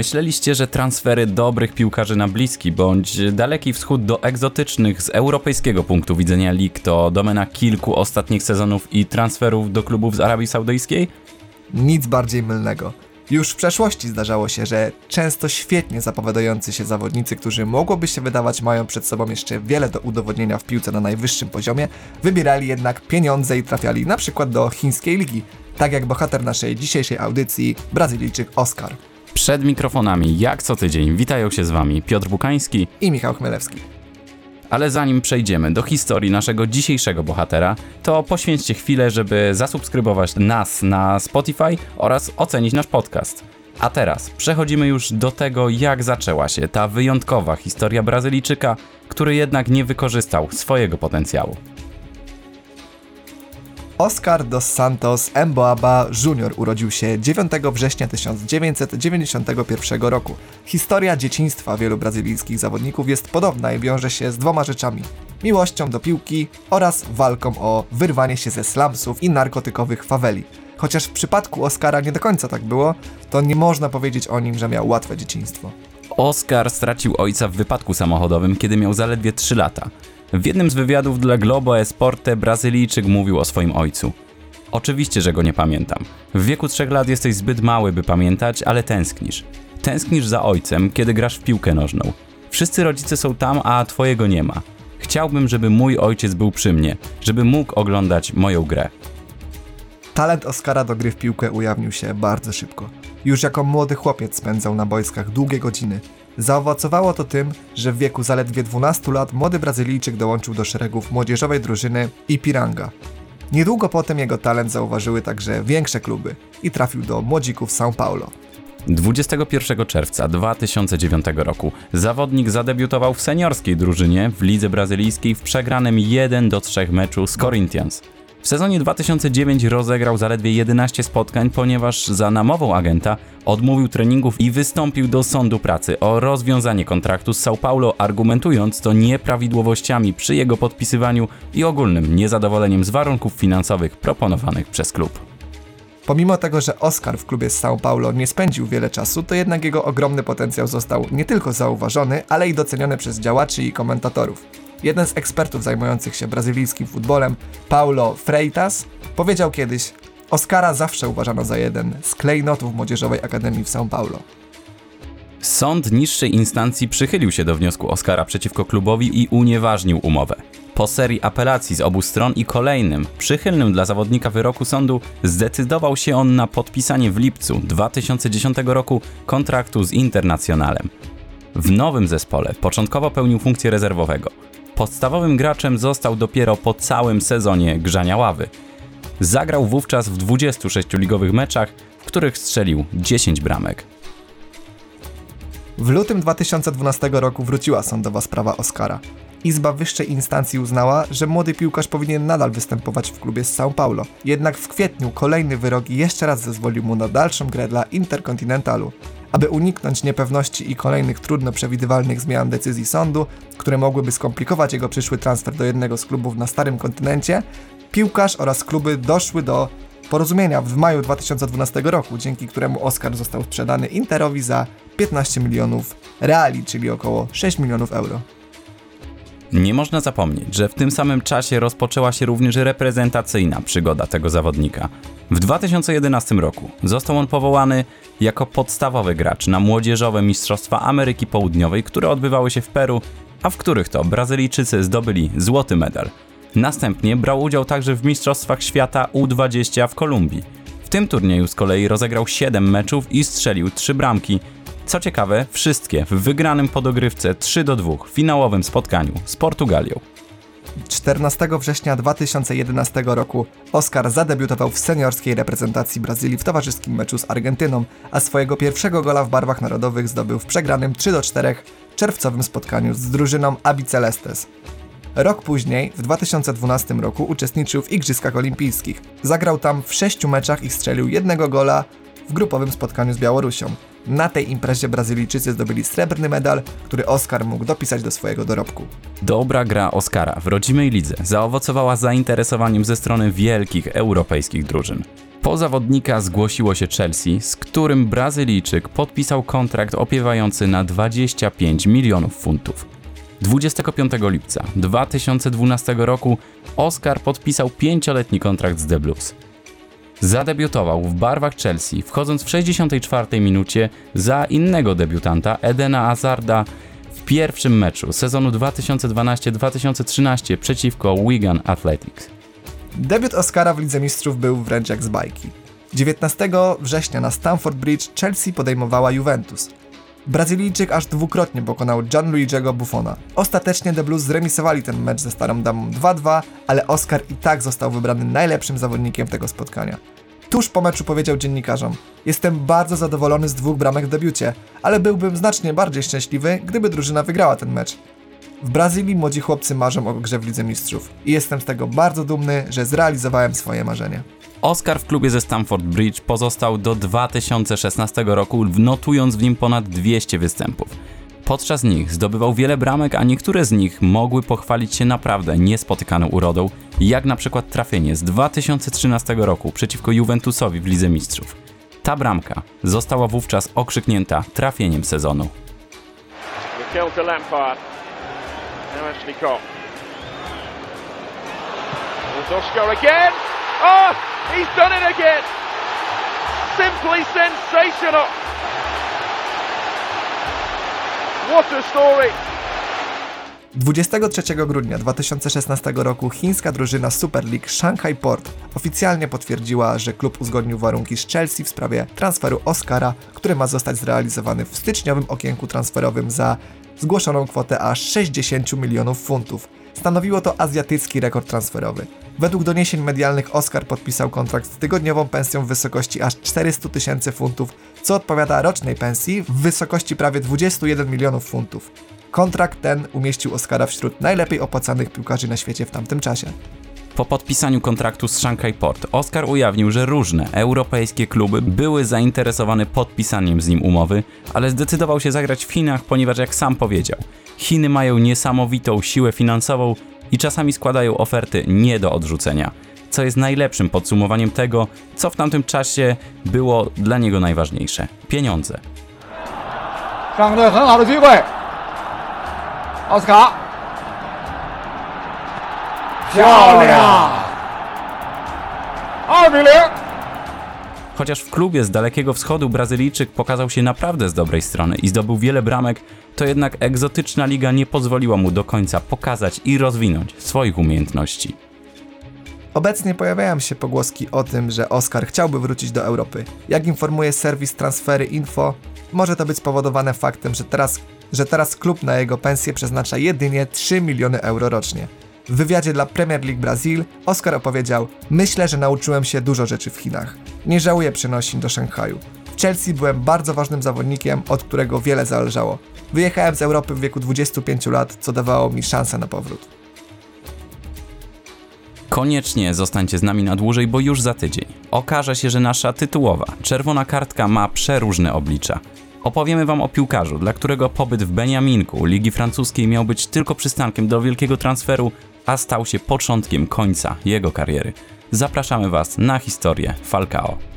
Myśleliście, że transfery dobrych piłkarzy na bliski bądź daleki wschód do egzotycznych z europejskiego punktu widzenia lig to domena kilku ostatnich sezonów i transferów do klubów z Arabii Saudyjskiej? Nic bardziej mylnego. Już w przeszłości zdarzało się, że często świetnie zapowiadający się zawodnicy, którzy mogłoby się wydawać mają przed sobą jeszcze wiele do udowodnienia w piłce na najwyższym poziomie, wybierali jednak pieniądze i trafiali na przykład do chińskiej ligi, tak jak bohater naszej dzisiejszej audycji, Brazylijczyk Oscar. Przed mikrofonami, jak co tydzień, witają się z Wami Piotr Bukański i Michał Chmielewski. Ale zanim przejdziemy do historii naszego dzisiejszego bohatera, to poświęćcie chwilę, żeby zasubskrybować nas na Spotify oraz ocenić nasz podcast. A teraz przechodzimy już do tego, jak zaczęła się ta wyjątkowa historia Brazylijczyka, który jednak nie wykorzystał swojego potencjału. Oscar dos Santos Emboaba Jr. urodził się 9 września 1991 roku. Historia dzieciństwa wielu brazylijskich zawodników jest podobna i wiąże się z dwoma rzeczami. Miłością do piłki oraz walką o wyrwanie się ze slumsów i narkotykowych faweli. Chociaż w przypadku Oscara nie do końca tak było, to nie można powiedzieć o nim, że miał łatwe dzieciństwo. Oscar stracił ojca w wypadku samochodowym, kiedy miał zaledwie 3 lata. W jednym z wywiadów dla Globo Esporte Brazylijczyk mówił o swoim ojcu. Oczywiście, że go nie pamiętam. W wieku trzech lat jesteś zbyt mały, by pamiętać, ale tęsknisz. Tęsknisz za ojcem, kiedy grasz w piłkę nożną. Wszyscy rodzice są tam, a twojego nie ma. Chciałbym, żeby mój ojciec był przy mnie, żeby mógł oglądać moją grę. Talent Oscara do gry w piłkę ujawnił się bardzo szybko. Już jako młody chłopiec spędzał na boiskach długie godziny, Zaowocowało to tym, że w wieku zaledwie 12 lat młody Brazylijczyk dołączył do szeregów młodzieżowej drużyny Ipiranga. Niedługo potem jego talent zauważyły także większe kluby i trafił do młodzików São Paulo. 21 czerwca 2009 roku zawodnik zadebiutował w seniorskiej drużynie w lidze brazylijskiej w przegranym 1 do 3 meczu z Corinthians. W sezonie 2009 rozegrał zaledwie 11 spotkań, ponieważ za namową agenta odmówił treningów i wystąpił do sądu pracy o rozwiązanie kontraktu z São Paulo, argumentując to nieprawidłowościami przy jego podpisywaniu i ogólnym niezadowoleniem z warunków finansowych proponowanych przez klub. Pomimo tego, że Oscar w klubie z São Paulo nie spędził wiele czasu, to jednak jego ogromny potencjał został nie tylko zauważony, ale i doceniony przez działaczy i komentatorów. Jeden z ekspertów zajmujących się brazylijskim futbolem, Paulo Freitas, powiedział kiedyś: Oscara zawsze uważano za jeden z klejnotów Młodzieżowej Akademii w São Paulo. Sąd niższej instancji przychylił się do wniosku Oscara przeciwko klubowi i unieważnił umowę. Po serii apelacji z obu stron i kolejnym, przychylnym dla zawodnika wyroku sądu, zdecydował się on na podpisanie w lipcu 2010 roku kontraktu z Internacjonalem. W nowym zespole początkowo pełnił funkcję rezerwowego. Podstawowym graczem został dopiero po całym sezonie grzania ławy. Zagrał wówczas w 26 ligowych meczach, w których strzelił 10 bramek. W lutym 2012 roku wróciła sądowa sprawa Oscara. Izba wyższej instancji uznała, że młody piłkarz powinien nadal występować w klubie z São Paulo. Jednak w kwietniu kolejny wyrok jeszcze raz zezwolił mu na dalszą grę dla Interkontynentalu. Aby uniknąć niepewności i kolejnych trudno przewidywalnych zmian decyzji sądu, które mogłyby skomplikować jego przyszły transfer do jednego z klubów na starym kontynencie, piłkarz oraz kluby doszły do porozumienia w maju 2012 roku, dzięki któremu Oscar został sprzedany Interowi za 15 milionów reali, czyli około 6 milionów euro. Nie można zapomnieć, że w tym samym czasie rozpoczęła się również reprezentacyjna przygoda tego zawodnika. W 2011 roku został on powołany jako podstawowy gracz na młodzieżowe Mistrzostwa Ameryki Południowej, które odbywały się w Peru, a w których to Brazylijczycy zdobyli złoty medal. Następnie brał udział także w Mistrzostwach Świata U20 w Kolumbii. W tym turnieju z kolei rozegrał 7 meczów i strzelił 3 bramki, co ciekawe, wszystkie w wygranym po dogrywce 3 do 2 finałowym spotkaniu z Portugalią. 14 września 2011 roku Oscar zadebiutował w seniorskiej reprezentacji Brazylii w towarzyskim meczu z Argentyną, a swojego pierwszego gola w barwach narodowych zdobył w przegranym 3 do 4 czerwcowym spotkaniu z drużyną Abicelestes. Rok później, w 2012 roku, uczestniczył w Igrzyskach Olimpijskich. Zagrał tam w sześciu meczach i strzelił jednego gola w grupowym spotkaniu z Białorusią. Na tej imprezie Brazylijczycy zdobyli srebrny medal, który Oscar mógł dopisać do swojego dorobku. Dobra gra Oscara w rodzimej lidze zaowocowała zainteresowaniem ze strony wielkich europejskich drużyn. Po zawodnika zgłosiło się Chelsea, z którym Brazylijczyk podpisał kontrakt opiewający na 25 milionów funtów. 25 lipca 2012 roku Oscar podpisał pięcioletni kontrakt z The Blues. Zadebiutował w barwach Chelsea, wchodząc w 64 minucie za innego debiutanta Edena Hazarda w pierwszym meczu sezonu 2012-2013 przeciwko Wigan Athletics. Debiut Oscara w Lidze Mistrzów był wręcz jak z bajki. 19 września na Stamford Bridge Chelsea podejmowała Juventus. Brazylijczyk aż dwukrotnie pokonał Gianluigiego Buffona. Ostatecznie The Blues zremisowali ten mecz ze Starą Damą 2-2, ale Oscar i tak został wybrany najlepszym zawodnikiem tego spotkania. Tuż po meczu powiedział dziennikarzom: Jestem bardzo zadowolony z dwóch bramek w debiucie, ale byłbym znacznie bardziej szczęśliwy, gdyby drużyna wygrała ten mecz. W Brazylii młodzi chłopcy marzą o grze w Lidze Mistrzów i jestem z tego bardzo dumny, że zrealizowałem swoje marzenie. Oscar w klubie ze Stamford Bridge pozostał do 2016 roku, notując w nim ponad 200 występów. Podczas nich zdobywał wiele bramek, a niektóre z nich mogły pochwalić się naprawdę niespotykaną urodą, jak na przykład trafienie z 2013 roku przeciwko Juventusowi w Lidze Mistrzów. Ta bramka została wówczas okrzyknięta trafieniem sezonu. Oscar again. Oh, he's done it again. Simply sensational. What a story! 23 grudnia 2016 roku chińska drużyna Super League Shanghai Port oficjalnie potwierdziła, że klub uzgodnił warunki z Chelsea w sprawie transferu Oscara, który ma zostać zrealizowany w styczniowym okienku transferowym za zgłoszoną kwotę aż 60 milionów funtów. Stanowiło to azjatycki rekord transferowy. Według doniesień medialnych Oscar podpisał kontrakt z tygodniową pensją w wysokości aż 400 tysięcy funtów, co odpowiada rocznej pensji w wysokości prawie 21 milionów funtów. Kontrakt ten umieścił Oscara wśród najlepiej opłacanych piłkarzy na świecie w tamtym czasie. Po podpisaniu kontraktu z Shanghai Port, Oscar ujawnił, że różne europejskie kluby były zainteresowane podpisaniem z nim umowy, ale zdecydował się zagrać w Chinach, ponieważ jak sam powiedział, Chiny mają niesamowitą siłę finansową i czasami składają oferty nie do odrzucenia, co jest najlepszym podsumowaniem tego, co w tamtym czasie było dla niego najważniejsze pieniądze. 上队很好的机会，奥斯卡， 漂亮，二比零。Chociaż w klubie z Dalekiego Wschodu Brazylijczyk pokazał się naprawdę z dobrej strony i zdobył wiele bramek, to jednak egzotyczna liga nie pozwoliła mu do końca pokazać i rozwinąć swoich umiejętności. Obecnie pojawiają się pogłoski o tym, że Oscar chciałby wrócić do Europy. Jak informuje serwis Transfery Info, może to być spowodowane faktem, że teraz, że teraz klub na jego pensję przeznacza jedynie 3 miliony euro rocznie. W wywiadzie dla Premier League Brazil Oscar opowiedział: Myślę, że nauczyłem się dużo rzeczy w Chinach. Nie żałuję przenosin do Szanghaju. W Chelsea byłem bardzo ważnym zawodnikiem, od którego wiele zależało. Wyjechałem z Europy w wieku 25 lat, co dawało mi szansę na powrót. Koniecznie zostańcie z nami na dłużej, bo już za tydzień okaże się, że nasza tytułowa czerwona kartka ma przeróżne oblicza. Opowiemy Wam o piłkarzu, dla którego pobyt w Beniaminku Ligi Francuskiej miał być tylko przystankiem do wielkiego transferu, a stał się początkiem końca jego kariery. Zapraszamy Was na historię Falcao.